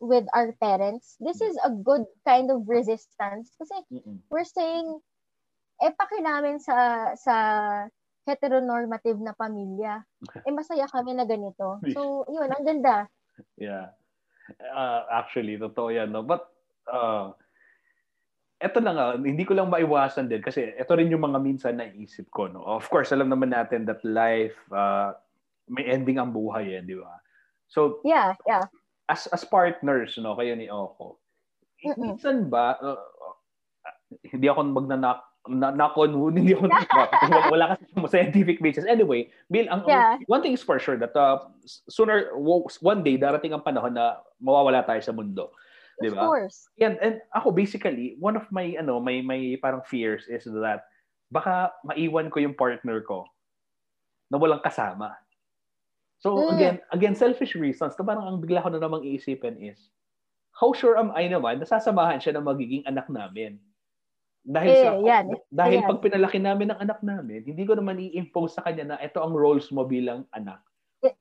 with our parents, this is a good kind of resistance. Kasi Mm-mm. we're saying, eh, paki namin sa, sa heteronormative na pamilya. Eh, masaya kami na ganito. So, yun, ang ganda. Yeah. Uh, actually, totoo yan. No? But, uh, eto na nga, hindi ko lang maiwasan din kasi ito rin yung mga minsan naisip ko. No? Of course, alam naman natin that life, uh, may ending ang buhay eh, di ba? So, Yeah, yeah. as as partners, no, kayo ni Oko, Mm-mm. minsan ba, uh, hindi ako magnanak na, knock on wood, hindi ako wala, wala kasi scientific basis. Anyway, Bill, ang, Yeah. one thing is for sure that uh, sooner, one day, darating ang panahon na mawawala tayo sa mundo. Di Of ba? course. And, and ako basically, one of my, ano, my, my parang fears is that baka maiwan ko yung partner ko na walang kasama. So Mm. again, again, selfish reasons, na parang ang bigla ko na namang iisipin is, how sure am I naman na sasamahan siya ng magiging anak namin? Dahil Eh, sa yan. dahil Ayan. pag pinalaki namin ng anak namin, hindi ko naman i-impose sa kanya na ito ang roles mo bilang anak.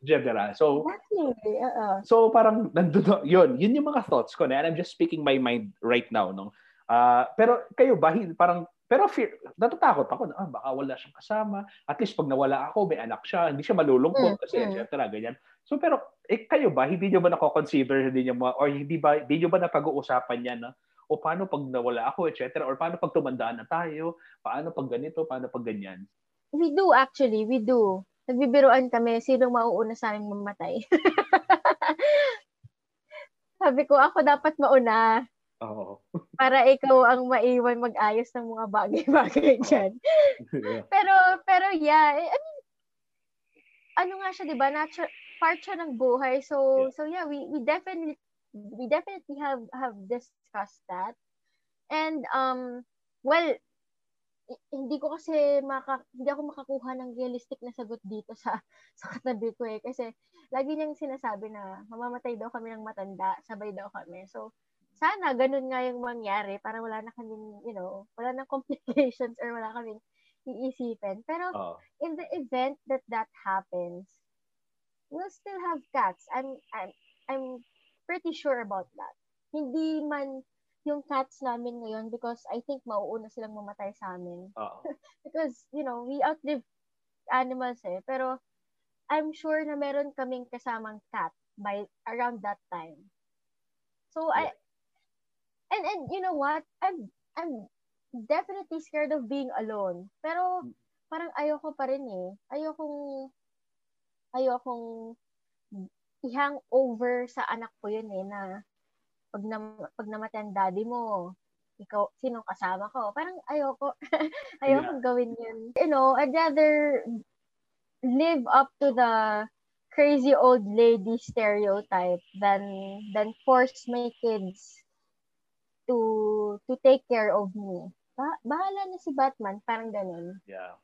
General. So Exactly. Oo. So parang nandun, yun, yun yung mga thoughts ko na and I'm just speaking my mind right now, no. Ah, pero kayo ba parang pero fear, natatakot ako na ah, baka wala siyang kasama. At least pag nawala ako, may anak siya, hindi siya malulungkot Mm, kasi mm. et cetera, ganyan. So pero eh, kayo ba hindi niyo ba nako-consider hindi niyo ba or hindi ba hindi niyo ba napag-uusapan yan na o paano pag nawala ako, et cetera, or paano pag tumandaan na tayo, paano pag ganito, paano pag ganyan. We do actually, we do. Nagbibiruan kami, sino mauuna sa aming mamatay. Sabi ko, ako dapat mauna Oo. para ikaw ang maiwan mag-ayos ng mga bagay-bagay dyan. pero, pero yeah, eh, I mean, ano nga siya, di ba? Natural, part siya ng buhay. So, Yeah. so yeah, we, we definitely, we definitely have, have discussed that. And, um, well, hindi ko kasi maka, hindi ako makakuha ng realistic na sagot dito sa sa katabi ko eh kasi lagi niyang sinasabi na mamamatay daw kami ng matanda, sabay daw kami. So sana ganun nga yung mangyari para wala na kaming, you know, wala na complications or wala kaming iisipin. Pero Oo. in the event that that happens, we'll still have cats. I'm I'm I'm pretty sure about that. Hindi man yung cats namin ngayon because I think mauuna silang mamatay sa amin. Oo. because, you know, we outlive animals eh. Pero I'm sure na meron kaming kasamang cat by around that time. So I and and you know what? I'm I'm definitely scared of being alone. Pero parang ayoko pa rin eh. Ayokong ayokong i-hang over sa anak ko yun eh na pag, na, pag namatay ang daddy mo, ikaw, sino kasama ko? Parang ayoko, ayoko yeah. gawin yun. You know, I'd rather live up to the crazy old lady stereotype than than force my kids to to take care of me. Ba- bahala na si Batman, parang ganun. Yeah.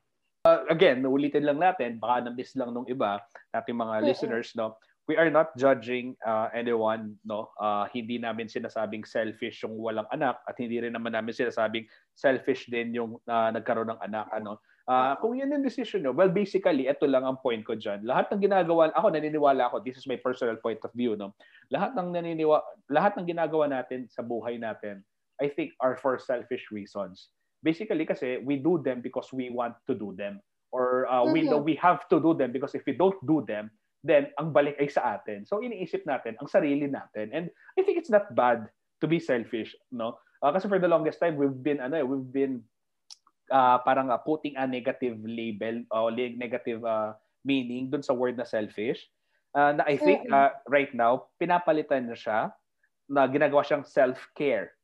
Uh, again, ulitin lang natin, baka na-miss lang nung iba, nating mga mm-hmm. listeners, no? We are not judging uh, anyone no? Uh, hindi namin sinasabing selfish yung walang anak at hindi rin naman namin sinasabing selfish din yung uh, nagkaroon ng anak ano? Uh, kung yun yung decision nyo well basically ito lang ang point ko diyan lahat ng ginagawa ako naniniwala ako this is my personal point of view no? Lahat ng naniniwa lahat ng ginagawa natin sa buhay natin I think are for selfish reasons. Basically kasi we do them because we want to do them. Or uh, mm-hmm. we know we have to do them because if we don't do them then ang balik ay sa atin. So iniisip natin ang sarili natin. And I think it's not bad to be selfish, no? Uh, kasi for the longest time we've been ano, eh, we've been uh, parang uh, putting a negative label or uh, negative uh, meaning dun sa word na selfish. Uh, na I think uh, right now pinapalitan na siya na ginagawa siyang self-care,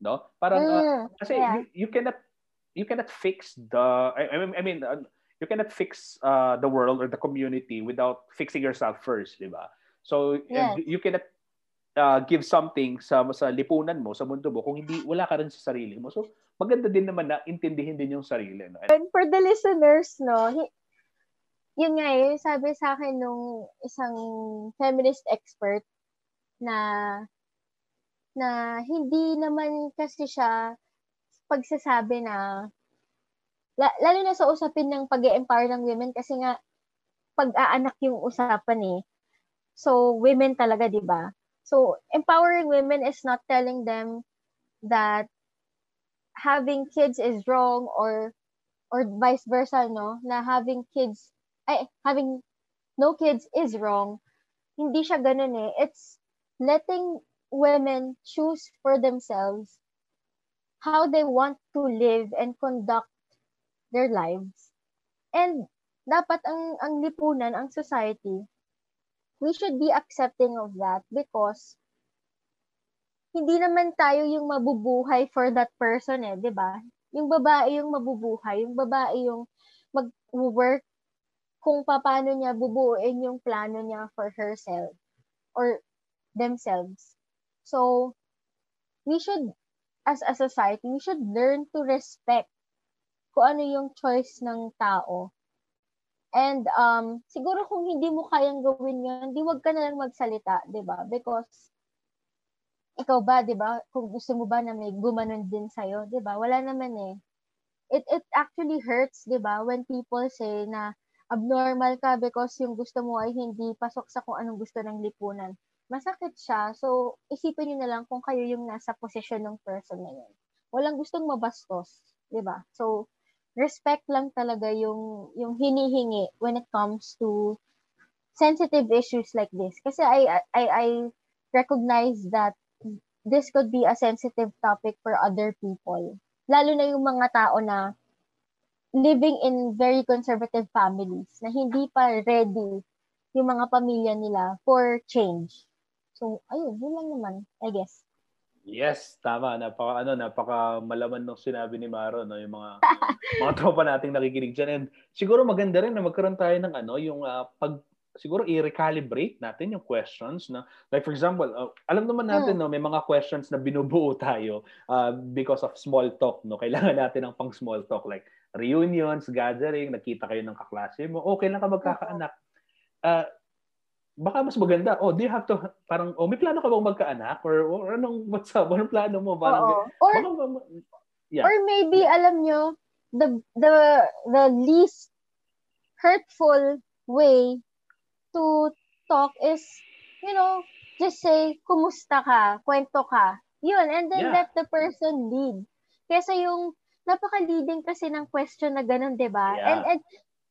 no? Parang uh, mm, kasi yeah. you, you cannot you cannot fix the I, I mean uh, you cannot fix uh, the world or the community without fixing yourself first, di ba? So yes. you cannot uh, give something sa sa lipunan mo, sa mundo mo kung hindi wala ka rin sa sarili mo. So maganda din naman na intindihin din yung sarili. No? And for the listeners, no, he, yun nga eh, sabi sa akin nung isang feminist expert na na hindi naman kasi siya pagsasabi na lalo na sa usapin ng pag empower ng women kasi nga pag-aanak yung usapan eh. So, women talaga, di ba? So, empowering women is not telling them that having kids is wrong or or vice versa, no? Na having kids, ay, having no kids is wrong. Hindi siya ganun eh. It's letting women choose for themselves how they want to live and conduct their lives. And dapat ang ang lipunan, ang society, we should be accepting of that because hindi naman tayo yung mabubuhay for that person eh, 'di ba? Yung babae yung mabubuhay, yung babae yung mag-work kung paano niya bubuuin yung plano niya for herself or themselves. So, we should, as a society, we should learn to respect kung ano yung choice ng tao. And um, siguro kung hindi mo kayang gawin yun, di wag ka na lang magsalita, di ba? Because ikaw ba, di ba? Kung gusto mo ba na may gumanon din sa'yo, di ba? Wala naman eh. It, it actually hurts, di ba? When people say na abnormal ka because yung gusto mo ay hindi pasok sa kung anong gusto ng lipunan. Masakit siya. So, isipin niyo na lang kung kayo yung nasa posisyon ng person na yun. Walang gustong mabastos, di ba? So, respect lang talaga yung yung hinihingi when it comes to sensitive issues like this. Kasi I I I recognize that this could be a sensitive topic for other people. Lalo na yung mga tao na living in very conservative families na hindi pa ready yung mga pamilya nila for change. So, ayun, yun lang naman, I guess. Yes, tama. Napaka ano, napaka malaman ng sinabi ni Maro no, yung mga mga tropa nating nakikinig diyan. And siguro maganda rin na magkaroon tayo ng ano, yung uh, pag siguro i-recalibrate natin yung questions na like for example, uh, alam naman natin no, may mga questions na binubuo tayo uh, because of small talk, no. Kailangan natin ng pang small talk like reunions, gathering, nakita kayo ng kaklase mo, okay lang ka magkakaanak. Uh, baka mas maganda, oh, do you have to, parang, oh, may plano ka bang magkaanak? Or, or anong, what's up? Anong plano mo? Parang, Oo. Or, baka, yeah. or maybe, alam nyo, the, the, the least hurtful way to talk is, you know, just say, kumusta ka, kwento ka. Yun, and then yeah. let the person lead. Kesa yung, napaka-leading kasi ng question na ganun, di ba? Yeah. And, and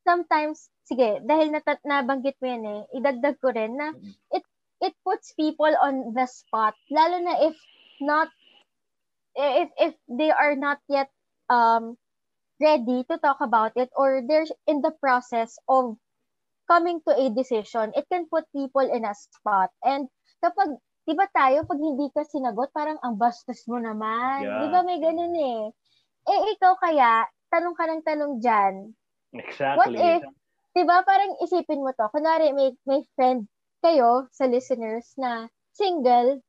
sometimes, sige, dahil nat- nabanggit mo yan eh, idagdag ko rin na it it puts people on the spot. Lalo na if not, if, if they are not yet um, ready to talk about it or they're in the process of coming to a decision, it can put people in a spot. And kapag, di ba tayo, pag hindi ka sinagot, parang ang bastos mo naman. Yeah. Di ba may ganun eh. Eh, ikaw kaya, tanong ka ng tanong dyan. Exactly. What if, di ba, parang isipin mo to, kunwari may, may friend kayo sa listeners na single,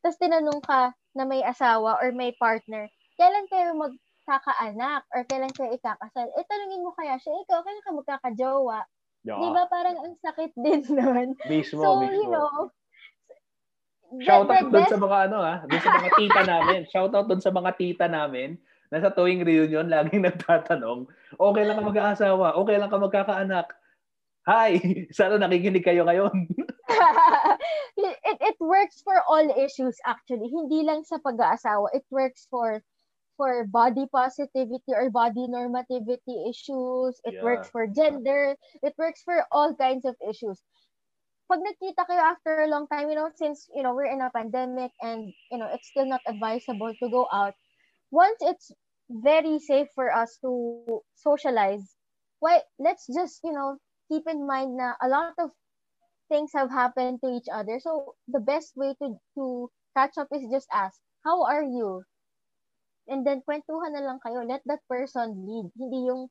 tapos tinanong ka na may asawa or may partner, kailan kayo magkakaanak or kailan kayo ikakasal? Eh, tanungin mo kaya siya, ikaw, kailan ka magkakajowa? Yeah. Di ba parang ang sakit din nun? Mismo, so, mismo. you know, Shout out doon sa mga ano ha, doon sa mga tita namin. Shout out doon sa mga tita namin na sa tuwing reunion laging nagtatanong, okay lang ka mag-aasawa, okay lang ka magkakaanak, Hi! Sana nakikinig kayo ngayon. it, it works for all issues actually. Hindi lang sa pag-aasawa. It works for for body positivity or body normativity issues. It yeah. works for gender. It works for all kinds of issues. Pag nagkita kayo after a long time, you know, since, you know, we're in a pandemic and, you know, it's still not advisable to go out, once it's very safe for us to socialize, why, let's just, you know, keep in mind na a lot of things have happened to each other. So the best way to to catch up is just ask, how are you? And then kwentuhan na lang kayo. Let that person lead. Hindi yung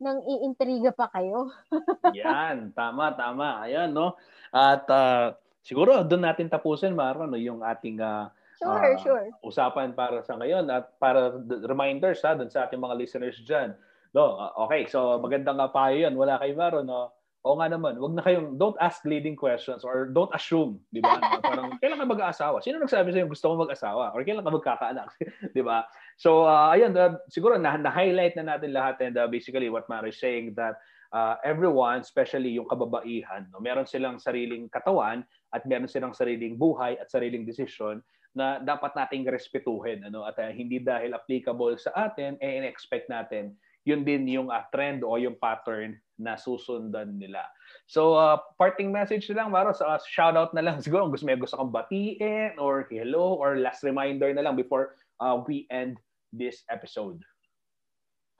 nang iintriga pa kayo. Yan, tama, tama. Ayan, no? At uh, siguro doon natin tapusin, Maro, no, yung ating uh, sure, uh, sure. usapan para sa ngayon at para reminders ha, doon sa ating mga listeners dyan. No, okay, so magandang uh, payo yan. Wala kay Maro, no? O nga naman, wag na kayong, don't ask leading questions or don't assume, di ba? Parang, kailan ka mag-aasawa? Sino nagsabi sa'yo gusto mo mag-asawa? Or kailan ka magkakaanak? di ba? So, uh, ayun, uh, siguro na, na-highlight na natin lahat and uh, basically what Mara is saying that uh, everyone, especially yung kababaihan, no, meron silang sariling katawan at meron silang sariling buhay at sariling desisyon na dapat nating respetuhin ano at uh, hindi dahil applicable sa atin eh expect natin yun din yung uh, trend o yung pattern na susundan nila. So, uh, parting message na lang, Maro, sa uh, shout out na lang. Siguro, gusto may gusto kang batiin or hello or last reminder na lang before uh, we end this episode.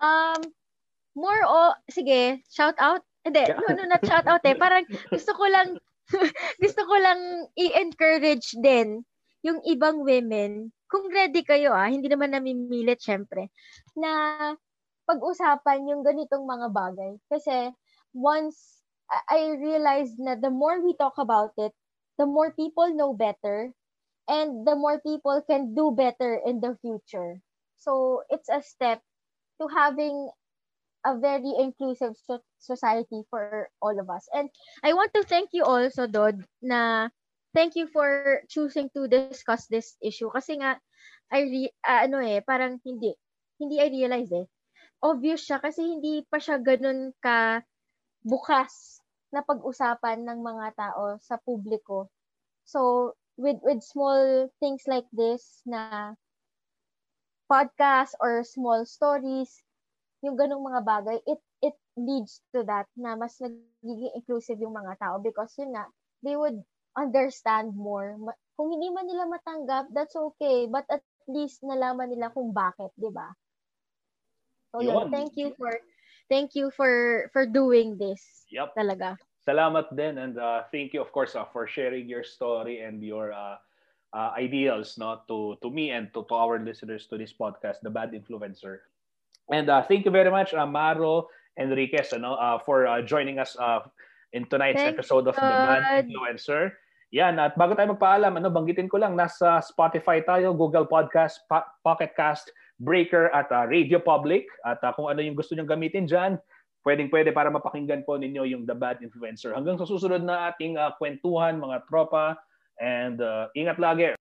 Um, more o, sige, shout out. Hindi, no, no, not shout out eh. Parang gusto ko lang, gusto ko lang i-encourage din yung ibang women, kung ready kayo ah, hindi naman namimilit syempre, na pag-usapan yung ganitong mga bagay. Kasi once I realized na the more we talk about it, the more people know better and the more people can do better in the future. So it's a step to having a very inclusive so- society for all of us. And I want to thank you also, Dod, na thank you for choosing to discuss this issue. Kasi nga, I re- uh, ano eh, parang hindi, hindi I realize eh, obvious siya kasi hindi pa siya ganun ka bukas na pag-usapan ng mga tao sa publiko. So, with with small things like this na podcast or small stories, yung ganung mga bagay, it it leads to that na mas nagiging inclusive yung mga tao because yun nga, they would understand more. Kung hindi man nila matanggap, that's okay. But at least nalaman nila kung bakit, di ba? So yun. thank you for thank you for for doing this. Yep. Talaga. Salamat din and uh, thank you of course uh, for sharing your story and your uh, uh, ideals no to to me and to, to our listeners to this podcast The Bad Influencer. And uh, thank you very much Amaro Enriquez ano uh, for uh, joining us uh, in tonight's Thanks, episode of God. The Bad Influencer. Yan, at bago tayo magpaalam, ano, banggitin ko lang, nasa Spotify tayo, Google Podcast, po- Pocket Cast, Breaker at uh, Radio Public. At uh, kung ano yung gusto nyong gamitin dyan, pwedeng pwede para mapakinggan po ninyo yung The Bad Influencer. Hanggang sa susunod na ating uh, kwentuhan, mga tropa. And uh, ingat lagi.